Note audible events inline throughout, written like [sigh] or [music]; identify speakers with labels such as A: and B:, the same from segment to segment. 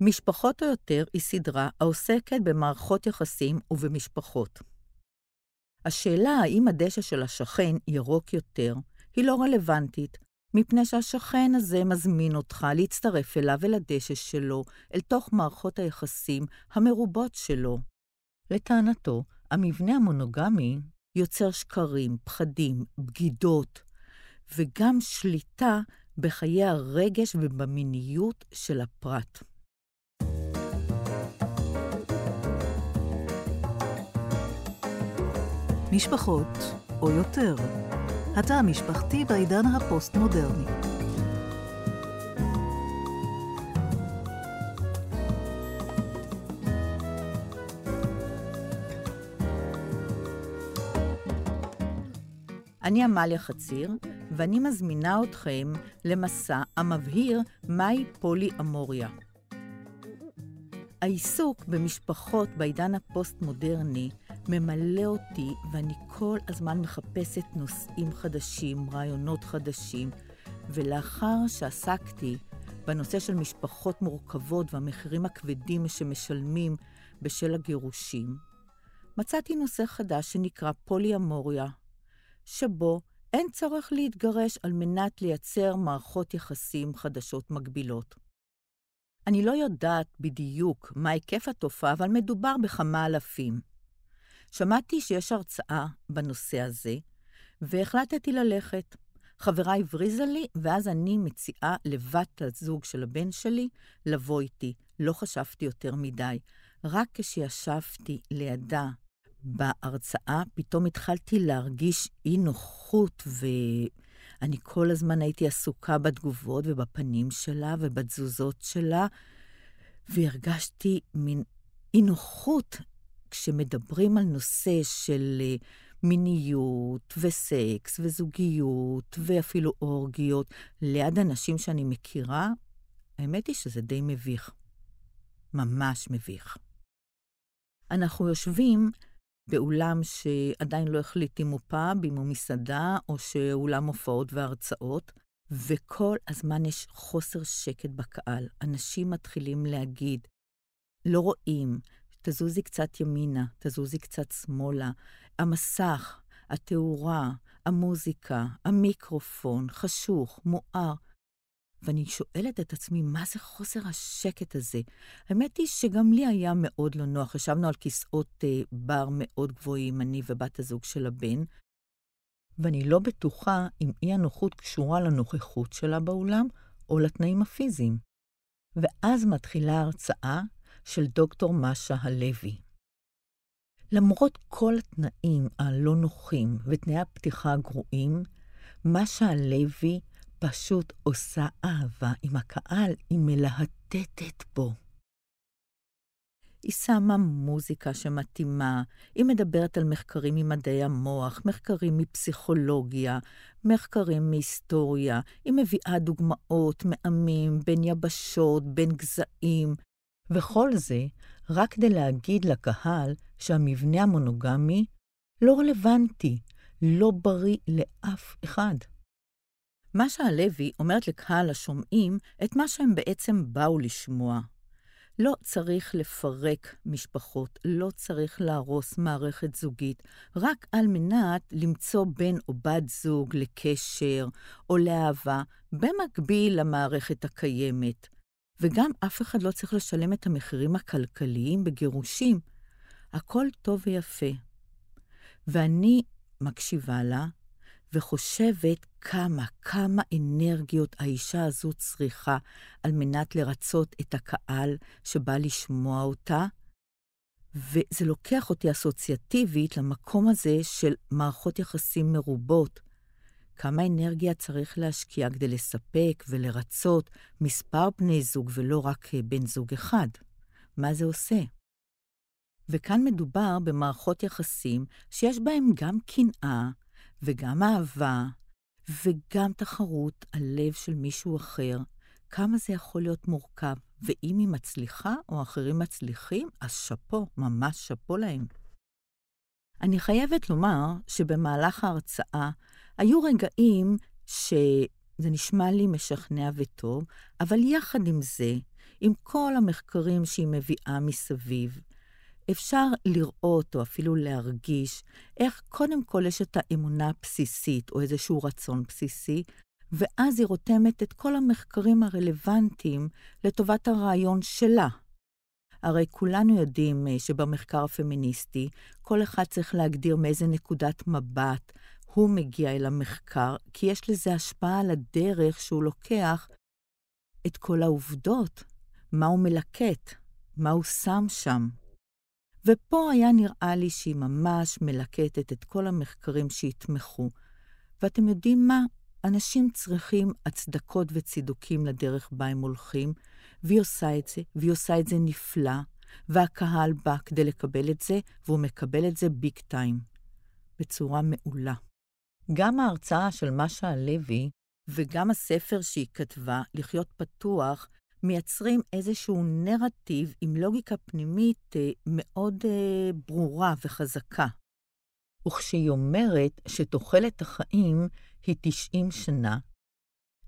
A: משפחות או יותר היא סדרה העוסקת במערכות יחסים ובמשפחות. השאלה האם הדשא של השכן ירוק יותר, היא לא רלוונטית, מפני שהשכן הזה מזמין אותך להצטרף אליו ולדשא שלו, אל תוך מערכות היחסים המרובות שלו. לטענתו, המבנה המונוגמי יוצר שקרים, פחדים, בגידות, וגם שליטה בחיי הרגש ובמיניות של הפרט.
B: משפחות, או יותר, התא המשפחתי בעידן הפוסט-מודרני.
A: אני עמליה חציר, ואני מזמינה אתכם למסע המבהיר מהי פולי-אמוריה. העיסוק במשפחות בעידן הפוסט-מודרני ממלא אותי, ואני כל הזמן מחפשת נושאים חדשים, רעיונות חדשים, ולאחר שעסקתי בנושא של משפחות מורכבות והמחירים הכבדים שמשלמים בשל הגירושים, מצאתי נושא חדש שנקרא פולי-אמוריה, שבו אין צורך להתגרש על מנת לייצר מערכות יחסים חדשות מגבילות. אני לא יודעת בדיוק מה היקף התופעה, אבל מדובר בכמה אלפים. שמעתי שיש הרצאה בנושא הזה, והחלטתי ללכת. חברה הבריזה לי, ואז אני מציעה לבת הזוג של הבן שלי לבוא איתי. לא חשבתי יותר מדי. רק כשישבתי לידה בהרצאה, פתאום התחלתי להרגיש אי נוחות, ואני כל הזמן הייתי עסוקה בתגובות ובפנים שלה ובתזוזות שלה, והרגשתי מין אי נוחות כשמדברים על נושא של אה, מיניות וסקס וזוגיות ואפילו אורגיות ליד אנשים שאני מכירה, האמת היא שזה די מביך. ממש מביך. אנחנו יושבים באולם שעדיין לא החליט אם הוא פאב, אם הוא מסעדה, או שאולם הופעות והרצאות, וכל הזמן יש חוסר שקט בקהל. אנשים מתחילים להגיד, לא רואים, תזוזי קצת ימינה, תזוזי קצת שמאלה. המסך, התאורה, המוזיקה, המיקרופון, חשוך, מואר. ואני שואלת את עצמי, מה זה חוסר השקט הזה? האמת היא שגם לי היה מאוד לא נוח. ישבנו על כיסאות אה, בר מאוד גבוהים, אני ובת הזוג של הבן, ואני לא בטוחה אם אי הנוחות קשורה לנוכחות שלה באולם או לתנאים הפיזיים. ואז מתחילה ההרצאה של דוקטור משה הלוי. למרות כל התנאים הלא נוחים ותנאי הפתיחה הגרועים, משה הלוי פשוט עושה אהבה עם הקהל, היא מלהטטת בו. היא שמה מוזיקה שמתאימה, היא מדברת על מחקרים ממדעי המוח, מחקרים מפסיכולוגיה, מחקרים מהיסטוריה, היא מביאה דוגמאות מעמים בין יבשות, בין גזעים, וכל זה רק כדי להגיד לקהל שהמבנה המונוגמי לא רלוונטי, לא בריא לאף אחד. משה הלוי אומרת לקהל השומעים את מה שהם בעצם באו לשמוע. לא צריך לפרק משפחות, לא צריך להרוס מערכת זוגית, רק על מנת למצוא בן או בת זוג לקשר או לאהבה, במקביל למערכת הקיימת. וגם אף אחד לא צריך לשלם את המחירים הכלכליים בגירושים. הכל טוב ויפה. ואני מקשיבה לה וחושבת כמה, כמה אנרגיות האישה הזו צריכה על מנת לרצות את הקהל שבא לשמוע אותה, וזה לוקח אותי אסוציאטיבית למקום הזה של מערכות יחסים מרובות, כמה אנרגיה צריך להשקיע כדי לספק ולרצות מספר בני זוג ולא רק אה, בן זוג אחד? מה זה עושה? וכאן מדובר במערכות יחסים שיש בהם גם קנאה וגם אהבה וגם תחרות על לב של מישהו אחר. כמה זה יכול להיות מורכב, ואם היא מצליחה או אחרים מצליחים, אז שאפו, ממש שאפו להם. אני חייבת לומר שבמהלך ההרצאה היו רגעים שזה נשמע לי משכנע וטוב, אבל יחד עם זה, עם כל המחקרים שהיא מביאה מסביב, אפשר לראות או אפילו להרגיש איך קודם כל יש את האמונה הבסיסית או איזשהו רצון בסיסי, ואז היא רותמת את כל המחקרים הרלוונטיים לטובת הרעיון שלה. הרי כולנו יודעים אה, שבמחקר הפמיניסטי, כל אחד צריך להגדיר מאיזה נקודת מבט הוא מגיע אל המחקר, כי יש לזה השפעה על הדרך שהוא לוקח את כל העובדות, מה הוא מלקט, מה הוא שם שם. ופה היה נראה לי שהיא ממש מלקטת את כל המחקרים שיתמכו. ואתם יודעים מה? אנשים צריכים הצדקות וצידוקים לדרך בה הם הולכים, והיא עושה את זה, והיא עושה את זה נפלא, והקהל בא כדי לקבל את זה, והוא מקבל את זה ביג טיים, בצורה מעולה. גם ההרצאה של משה הלוי וגם הספר שהיא כתבה, לחיות פתוח, מייצרים איזשהו נרטיב עם לוגיקה פנימית אה, מאוד אה, ברורה וחזקה. וכשהיא אומרת שתוחלת החיים היא 90 שנה,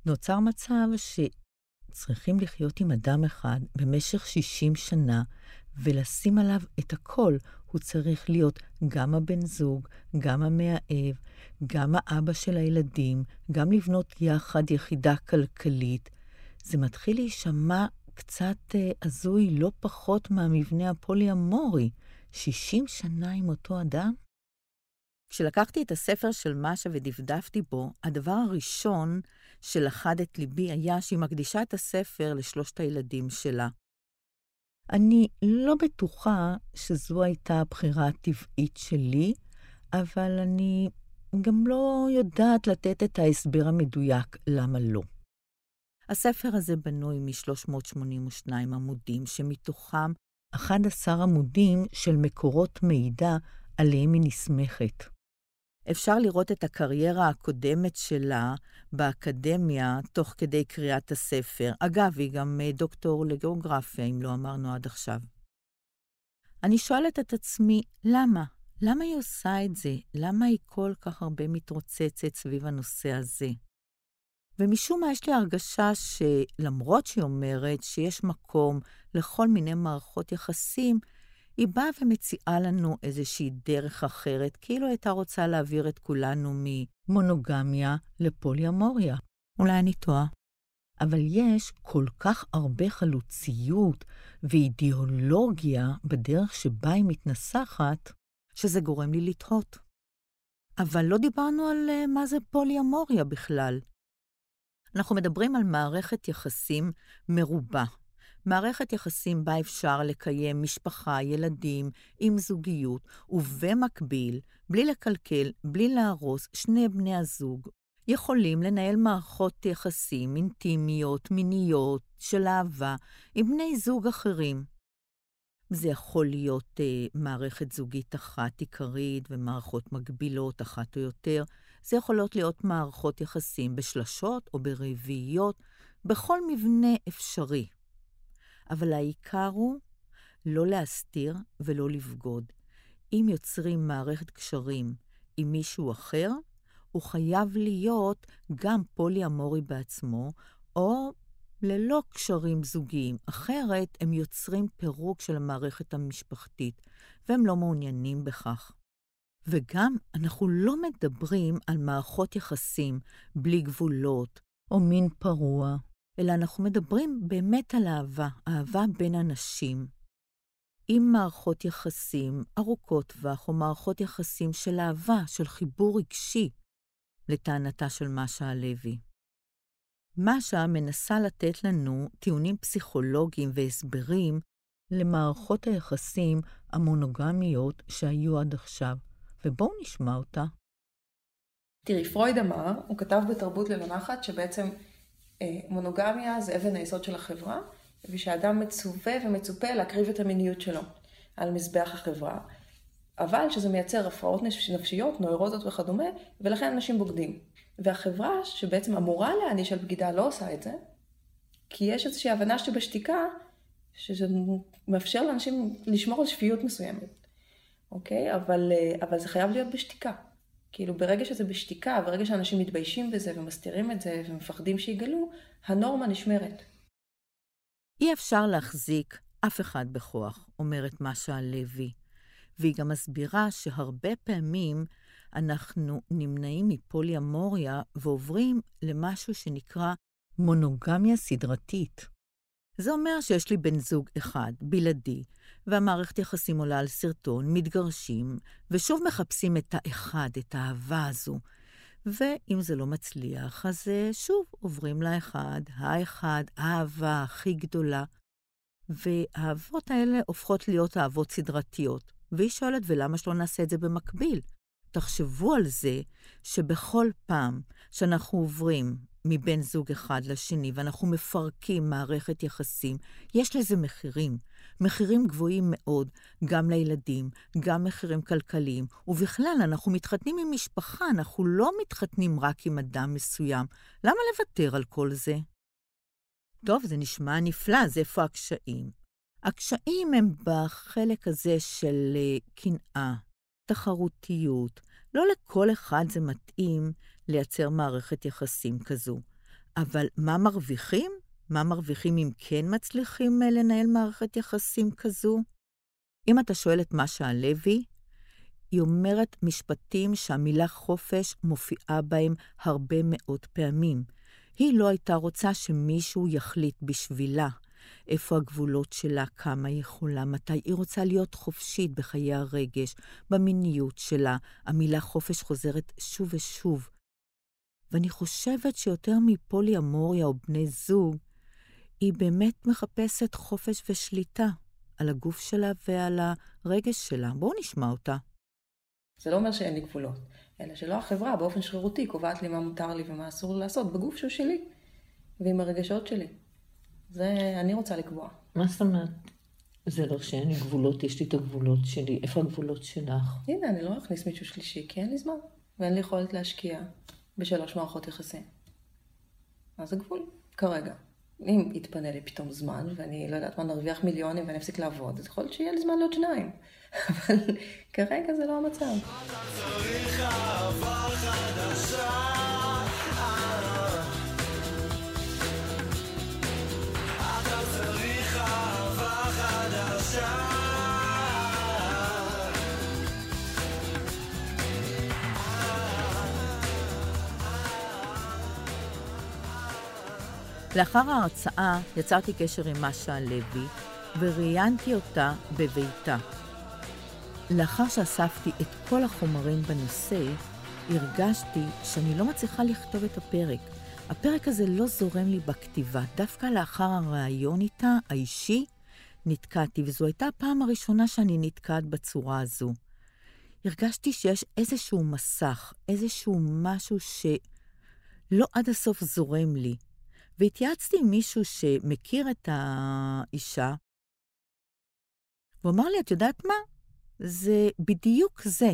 A: נוצר מצב שצריכים לחיות עם אדם אחד במשך 60 שנה ולשים עליו את הכל. הוא צריך להיות גם הבן זוג, גם המאהב, גם האבא של הילדים, גם לבנות יחד יחידה כלכלית. זה מתחיל להישמע קצת אה, הזוי לא פחות מהמבנה הפולי-אמורי. 60 שנה עם אותו אדם? כשלקחתי את הספר של משה ודפדפתי בו, הדבר הראשון שלכד את ליבי היה שהיא מקדישה את הספר לשלושת הילדים שלה. אני לא בטוחה שזו הייתה הבחירה הטבעית שלי, אבל אני גם לא יודעת לתת את ההסבר המדויק למה לא. הספר הזה בנוי מ-382 עמודים, שמתוכם 11 עמודים של מקורות מידע עליהם היא נסמכת. אפשר לראות את הקריירה הקודמת שלה באקדמיה תוך כדי קריאת הספר. אגב, היא גם אה, דוקטור לגיאוגרפיה, אם לא אמרנו עד עכשיו. אני שואלת את עצמי, למה? למה היא עושה את זה? למה היא כל כך הרבה מתרוצצת סביב הנושא הזה? ומשום מה יש לי הרגשה שלמרות שהיא אומרת שיש מקום לכל מיני מערכות יחסים, היא באה ומציעה לנו איזושהי דרך אחרת, כאילו הייתה רוצה להעביר את כולנו ממונוגמיה לפוליאמוריה. אולי אני טועה. אבל יש כל כך הרבה חלוציות ואידיאולוגיה בדרך שבה היא מתנסחת, שזה גורם לי לתהות. אבל לא דיברנו על uh, מה זה פוליאמוריה בכלל. אנחנו מדברים על מערכת יחסים מרובה, מערכת יחסים בה אפשר לקיים משפחה, ילדים, עם זוגיות, ובמקביל, בלי לקלקל, בלי להרוס, שני בני הזוג יכולים לנהל מערכות יחסים אינטימיות, מיניות, של אהבה, עם בני זוג אחרים. זה יכול להיות אה, מערכת זוגית אחת עיקרית ומערכות מקבילות, אחת או יותר. זה יכול להיות מערכות יחסים בשלשות או ברביעיות, בכל מבנה אפשרי. אבל העיקר הוא לא להסתיר ולא לבגוד. אם יוצרים מערכת קשרים עם מישהו אחר, הוא חייב להיות גם פולי-אמורי בעצמו, או ללא קשרים זוגיים. אחרת הם יוצרים פירוק של המערכת המשפחתית, והם לא מעוניינים בכך. וגם אנחנו לא מדברים על מערכות יחסים בלי גבולות, או מין פרוע, אלא אנחנו מדברים באמת על אהבה, אהבה בין אנשים. עם מערכות יחסים ארוכות טווח או מערכות יחסים של אהבה, של חיבור רגשי, לטענתה של משה הלוי. משה מנסה לתת לנו טיעונים פסיכולוגיים והסברים למערכות היחסים המונוגמיות שהיו עד עכשיו, ובואו נשמע אותה.
C: תראי, פרויד אמר, הוא כתב בתרבות ללונחת, שבעצם מונוגמיה זה אבן היסוד של החברה, ושאדם מצווה ומצופה להקריב את המיניות שלו על מזבח החברה. אבל שזה מייצר הפרעות נפשיות, נוירוזות וכדומה, ולכן אנשים בוגדים. והחברה שבעצם אמורה להעניש על בגידה לא עושה את זה, כי יש איזושהי הבנה שבשתיקה, שזה מאפשר לאנשים לשמור על שפיות מסוימת, אוקיי? אבל, אה, אבל זה חייב להיות בשתיקה. כאילו ברגע שזה בשתיקה, ברגע שאנשים מתביישים בזה ומסתירים את זה ומפחדים שיגלו, הנורמה נשמרת.
A: אי אפשר להחזיק אף אחד בכוח, אומרת משה לוי. והיא גם מסבירה שהרבה פעמים אנחנו נמנעים מפוליאמוריה ועוברים למשהו שנקרא מונוגמיה סדרתית. זה אומר שיש לי בן זוג אחד, בלעדי, והמערכת יחסים עולה על סרטון, מתגרשים, ושוב מחפשים את האחד, את האהבה הזו. ואם זה לא מצליח, אז אה, שוב עוברים לאחד, האחד, האהבה הכי גדולה. והאהבות האלה הופכות להיות אהבות סדרתיות. והיא שואלת, ולמה שלא נעשה את זה במקביל? תחשבו על זה שבכל פעם שאנחנו עוברים מבן זוג אחד לשני ואנחנו מפרקים מערכת יחסים, יש לזה מחירים. מחירים גבוהים מאוד, גם לילדים, גם מחירים כלכליים, ובכלל, אנחנו מתחתנים עם משפחה, אנחנו לא מתחתנים רק עם אדם מסוים. למה לוותר על כל זה? טוב, זה נשמע נפלא, אז איפה הקשיים? הקשיים הם בחלק הזה של אה, קנאה, תחרותיות. לא לכל אחד זה מתאים לייצר מערכת יחסים כזו. אבל מה מרוויחים? מה מרוויחים אם כן מצליחים אה, לנהל מערכת יחסים כזו? אם אתה שואל את משה לוי, היא אומרת משפטים שהמילה חופש מופיעה בהם הרבה מאוד פעמים. היא לא הייתה רוצה שמישהו יחליט בשבילה איפה הגבולות שלה, כמה היא יכולה, מתי היא רוצה להיות חופשית בחיי הרגש, במיניות שלה. המילה חופש חוזרת שוב ושוב. ואני חושבת שיותר מפולי אמוריה או בני זוג, היא באמת מחפשת חופש ושליטה על הגוף שלה ועל הרגש שלה. בואו נשמע אותה.
C: זה לא אומר שאין לי גבולות, אלא שלא החברה באופן שרירותי קובעת לי מה מותר לי ומה אסור לי לעשות בגוף שהוא שלי ועם הרגשות שלי. זה אני רוצה לקבוע.
A: מה זאת אומרת? זה לא שאין לי גבולות, יש לי את הגבולות שלי. איפה הגבולות שלך?
C: הנה, אני לא אכניס מישהו שלישי, כי אין לי זמן. ואין לי יכולת להשקיע בשלוש מערכות יחסים. אז זה גבול, כרגע. אם יתפנה לי פתאום זמן, ואני לא יודעת מה, נרוויח מיליונים ואני אפסיק לעבוד, אז יכול להיות שיהיה לי זמן לעוד שניים. [laughs] אבל כרגע זה לא המצב.
A: לאחר ההרצאה יצרתי קשר עם משה לוי וראיינתי אותה בביתה. לאחר שאספתי את כל החומרים בנושא, הרגשתי שאני לא מצליחה לכתוב את הפרק. הפרק הזה לא זורם לי בכתיבה. דווקא לאחר הראיון איתה, האישי, נתקעתי, וזו הייתה הפעם הראשונה שאני נתקעת בצורה הזו. הרגשתי שיש איזשהו מסך, איזשהו משהו שלא עד הסוף זורם לי. והתייעצתי עם מישהו שמכיר את האישה, והוא אמר לי, את יודעת מה? זה בדיוק זה.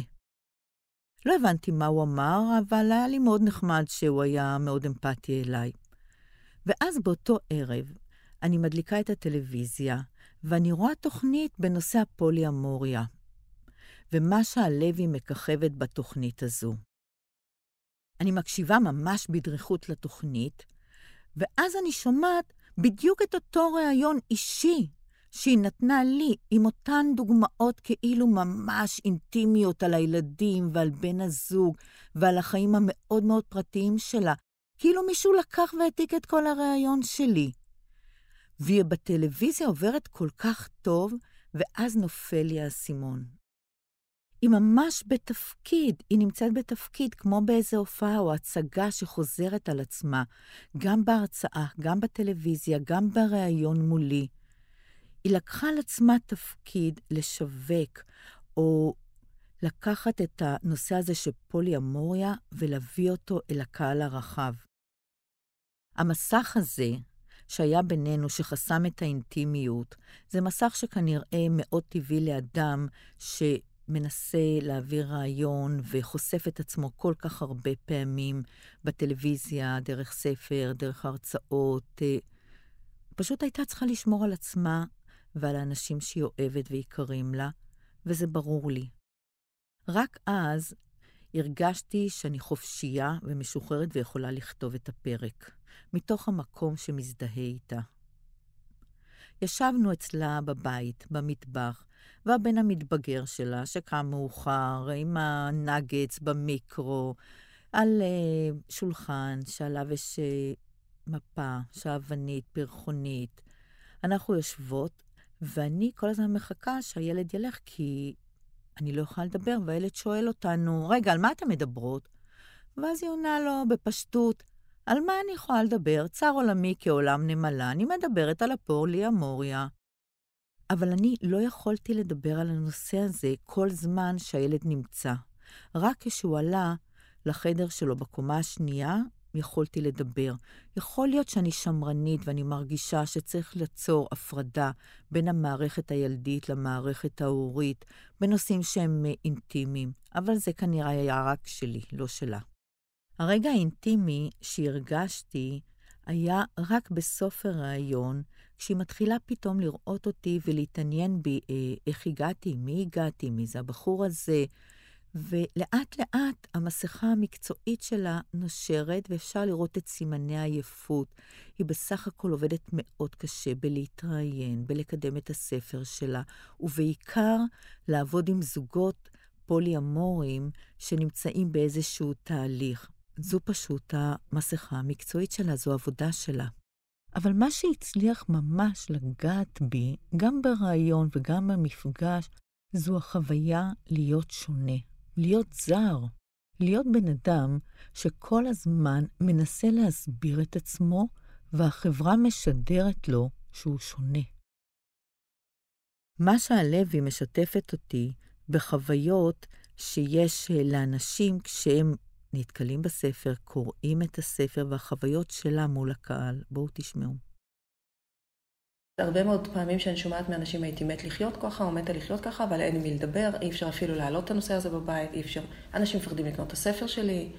A: לא הבנתי מה הוא אמר, אבל היה לי מאוד נחמד שהוא היה מאוד אמפתי אליי. ואז באותו ערב, אני מדליקה את הטלוויזיה, ואני רואה תוכנית בנושא הפוליאמוריה, ומה שהלוי מככבת בתוכנית הזו. אני מקשיבה ממש בדריכות לתוכנית, ואז אני שומעת בדיוק את אותו ראיון אישי שהיא נתנה לי, עם אותן דוגמאות כאילו ממש אינטימיות על הילדים ועל בן הזוג ועל החיים המאוד מאוד פרטיים שלה. כאילו מישהו לקח והעתיק את כל הראיון שלי. והיא בטלוויזיה עוברת כל כך טוב, ואז נופל לי האסימון. היא ממש בתפקיד, היא נמצאת בתפקיד כמו באיזה הופעה או הצגה שחוזרת על עצמה, גם בהרצאה, גם בטלוויזיה, גם בריאיון מולי. היא לקחה על עצמה תפקיד לשווק, או לקחת את הנושא הזה של פוליאמוריה ולהביא אותו אל הקהל הרחב. המסך הזה, שהיה בינינו, שחסם את האינטימיות, זה מסך שכנראה מאוד טבעי לאדם ש... מנסה להעביר רעיון וחושף את עצמו כל כך הרבה פעמים בטלוויזיה, דרך ספר, דרך הרצאות. אה, פשוט הייתה צריכה לשמור על עצמה ועל האנשים שהיא אוהבת ויקרים לה, וזה ברור לי. רק אז הרגשתי שאני חופשייה ומשוחררת ויכולה לכתוב את הפרק, מתוך המקום שמזדהה איתה. ישבנו אצלה בבית, במטבח, והבן המתבגר שלה, שקם מאוחר, עם הנאגץ במיקרו, על uh, שולחן שעליו יש uh, מפה, שעוונית, פרחונית. אנחנו יושבות, ואני כל הזמן מחכה שהילד ילך, כי אני לא יכולה לדבר, והילד שואל אותנו, רגע, על מה אתן מדברות? ואז היא עונה לו בפשטות, על מה אני יכולה לדבר? צר עולמי כעולם נמלה, אני מדברת על הפורלי אמוריה. אבל אני לא יכולתי לדבר על הנושא הזה כל זמן שהילד נמצא. רק כשהוא עלה לחדר שלו בקומה השנייה, יכולתי לדבר. יכול להיות שאני שמרנית ואני מרגישה שצריך ליצור הפרדה בין המערכת הילדית למערכת ההורית, בנושאים שהם אינטימיים, אבל זה כנראה היה רק שלי, לא שלה. הרגע האינטימי שהרגשתי היה רק בסוף הראיון, כשהיא מתחילה פתאום לראות אותי ולהתעניין בי, אה, איך הגעתי, מי הגעתי, מי זה הבחור הזה, ולאט לאט המסכה המקצועית שלה נושרת, ואפשר לראות את סימני העייפות. היא בסך הכל עובדת מאוד קשה בלהתראיין, בלקדם את הספר שלה, ובעיקר לעבוד עם זוגות פולי-אמוריים שנמצאים באיזשהו תהליך. זו פשוט המסכה המקצועית שלה, זו עבודה שלה. אבל מה שהצליח ממש לגעת בי, גם ברעיון וגם במפגש, זו החוויה להיות שונה, להיות זר, להיות בן אדם שכל הזמן מנסה להסביר את עצמו, והחברה משדרת לו שהוא שונה. משה הלוי משתפת אותי בחוויות שיש לאנשים כשהם נתקלים בספר, קוראים את הספר והחוויות שלה מול הקהל. בואו תשמעו.
C: הרבה מאוד פעמים שאני שומעת מאנשים הייתי מת לחיות ככה או מתה לחיות ככה, אבל אין עם מי לדבר, אי אפשר אפילו להעלות את הנושא הזה בבית, אי אפשר... אנשים מפחדים לקנות את הספר שלי.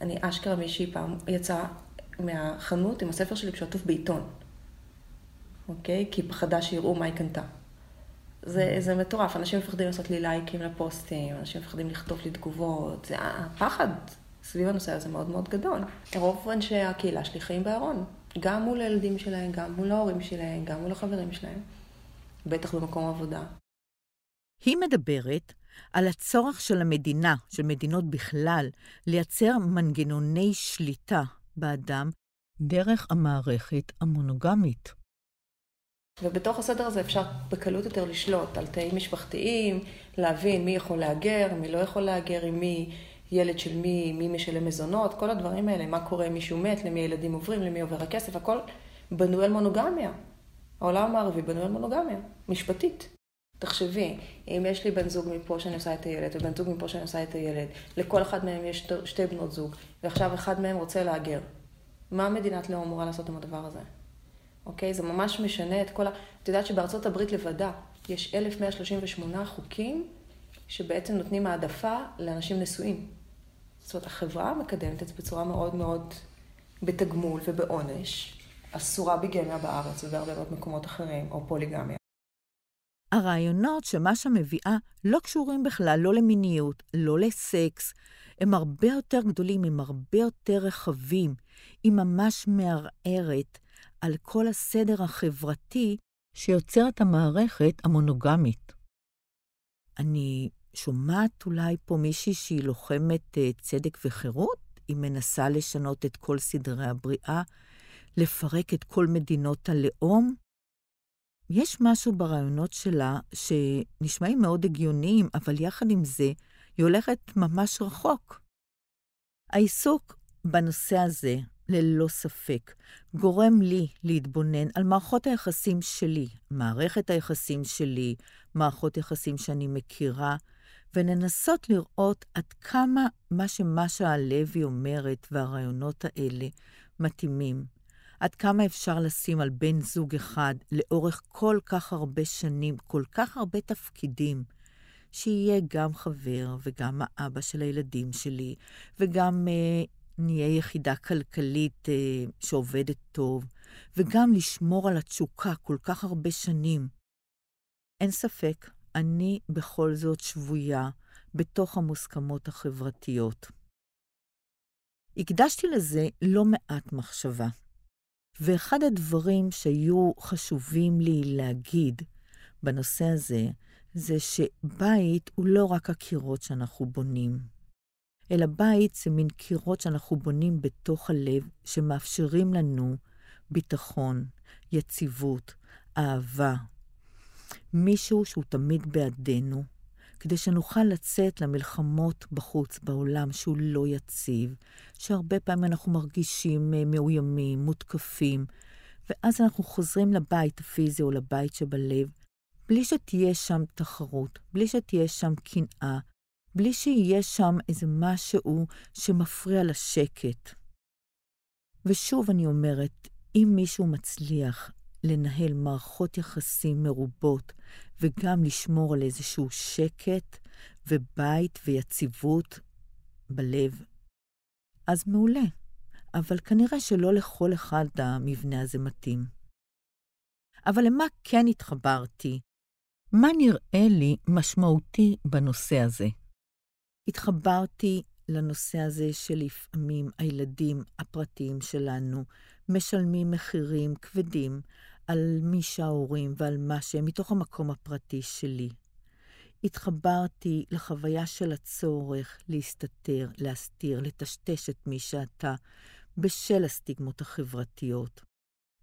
C: אני אשכרה מישהי פעם יצאה מהחנות עם הספר שלי כשעטוף בעיתון, אוקיי? כי היא פחדה שיראו מה היא קנתה. זה, זה מטורף, אנשים מפחדים לעשות לי לייקים לפוסטים, אנשים מפחדים לכתוב לי תגובות, זה הפחד סביב הנושא הזה מאוד מאוד גדול. רוב אנשי הקהילה שלי חיים בארון, גם מול הילדים שלהם, גם מול ההורים שלהם, גם מול החברים שלהם, בטח במקום עבודה.
A: היא מדברת על הצורך של המדינה, של מדינות בכלל, לייצר מנגנוני שליטה באדם דרך המערכת המונוגמית.
C: ובתוך הסדר הזה אפשר בקלות יותר לשלוט על תאים משפחתיים, להבין מי יכול להגר, מי לא יכול להגר, עם מי ילד של מי, מי משלם מזונות, כל הדברים האלה, מה קורה אם מישהו מת, למי ילדים עוברים, למי עובר הכסף, הכל בנוי על מונוגמיה. העולם המערבי בנוי על מונוגמיה, משפטית. תחשבי, אם יש לי בן זוג מפה שאני עושה את הילד, ובן זוג מפה שאני עושה את הילד, לכל אחד מהם יש שתי בנות זוג, ועכשיו אחד מהם רוצה להגר. מה מדינת לאום אמורה לעשות עם הדבר הזה? אוקיי? זה ממש משנה את כל ה... את יודעת שבארצות הברית לבדה יש 1,138 חוקים שבעצם נותנים העדפה לאנשים נשואים. זאת אומרת, החברה מקדמת את זה בצורה מאוד מאוד בתגמול ובעונש. אסורה ביגמיה בארץ ובהרבה מאוד מקומות אחרים, או פוליגמיה.
A: הרעיונות שמאשה מביאה לא קשורים בכלל לא למיניות, לא לסקס. הם הרבה יותר גדולים, הם הרבה יותר רחבים. היא ממש מערערת על כל הסדר החברתי שיוצר את המערכת המונוגמית. אני שומעת אולי פה מישהי שהיא לוחמת uh, צדק וחירות? היא מנסה לשנות את כל סדרי הבריאה, לפרק את כל מדינות הלאום? יש משהו ברעיונות שלה שנשמעים מאוד הגיוניים, אבל יחד עם זה, היא הולכת ממש רחוק. העיסוק בנושא הזה, ללא ספק, גורם לי להתבונן על מערכות היחסים שלי, מערכת היחסים שלי, מערכות יחסים שאני מכירה, ולנסות לראות עד כמה מה שמשה הלוי אומרת והרעיונות האלה מתאימים. עד כמה אפשר לשים על בן זוג אחד לאורך כל כך הרבה שנים, כל כך הרבה תפקידים, שיהיה גם חבר וגם האבא של הילדים שלי, וגם אה, נהיה יחידה כלכלית אה, שעובדת טוב, וגם לשמור על התשוקה כל כך הרבה שנים. אין ספק, אני בכל זאת שבויה בתוך המוסכמות החברתיות. הקדשתי לזה לא מעט מחשבה. ואחד הדברים שהיו חשובים לי להגיד בנושא הזה, זה שבית הוא לא רק הקירות שאנחנו בונים, אלא בית זה מין קירות שאנחנו בונים בתוך הלב, שמאפשרים לנו ביטחון, יציבות, אהבה. מישהו שהוא תמיד בעדנו, כדי שנוכל לצאת למלחמות בחוץ, בעולם, שהוא לא יציב, שהרבה פעמים אנחנו מרגישים אה, מאוימים, מותקפים, ואז אנחנו חוזרים לבית הפיזי או לבית שבלב, בלי שתהיה שם תחרות, בלי שתהיה שם קנאה, בלי שיהיה שם איזה משהו שמפריע לשקט. ושוב אני אומרת, אם מישהו מצליח לנהל מערכות יחסים מרובות וגם לשמור על איזשהו שקט ובית ויציבות בלב, אז מעולה. אבל כנראה שלא לכל אחד המבנה הזה מתאים. אבל למה כן התחברתי? מה נראה לי משמעותי בנושא הזה? התחברתי לנושא הזה שלפעמים הילדים הפרטיים שלנו משלמים מחירים כבדים על מי שההורים ועל מה שהם מתוך המקום הפרטי שלי. התחברתי לחוויה של הצורך להסתתר, להסתיר, לטשטש את מי שאתה, בשל הסטיגמות החברתיות.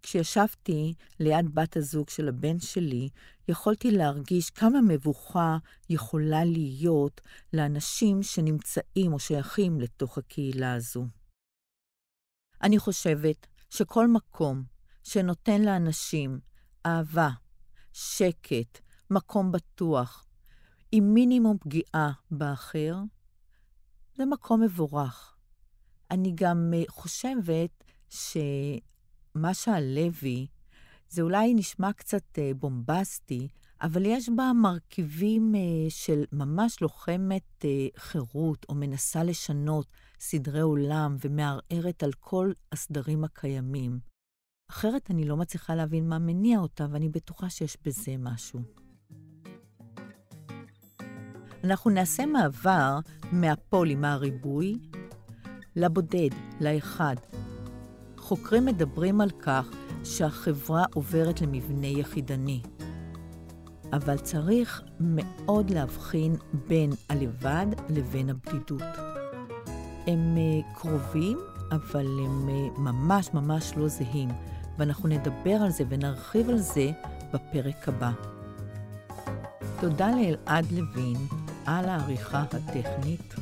A: כשישבתי ליד בת הזוג של הבן שלי, יכולתי להרגיש כמה מבוכה יכולה להיות לאנשים שנמצאים או שייכים לתוך הקהילה הזו. אני חושבת שכל מקום שנותן לאנשים אהבה, שקט, מקום בטוח, עם מינימום פגיעה באחר, זה מקום מבורך. אני גם חושבת שמה שהלוי, זה אולי נשמע קצת אה, בומבסטי, אבל יש בה מרכיבים אה, של ממש לוחמת חירות, או מנסה לשנות סדרי עולם ומערערת על כל הסדרים הקיימים. אחרת אני לא מצליחה להבין מה מניע אותה, ואני בטוחה שיש בזה משהו. אנחנו נעשה מעבר מהפולי, מהריבוי, לבודד, לאחד. חוקרים מדברים על כך שהחברה עוברת למבנה יחידני. אבל צריך מאוד להבחין בין הלבד לבין הבדידות. הם אה, קרובים, אבל הם אה, ממש ממש לא זהים. ואנחנו נדבר על זה ונרחיב על זה בפרק הבא. תודה לאלעד לוין על העריכה הטכנית.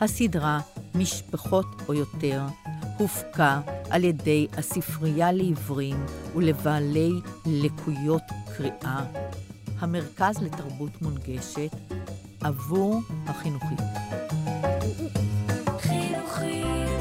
A: הסדרה משפחות או יותר הופקה על ידי הספרייה לעיוורים ולבעלי לקויות קריאה, המרכז לתרבות מונגשת, עבור החינוכית. חינוכית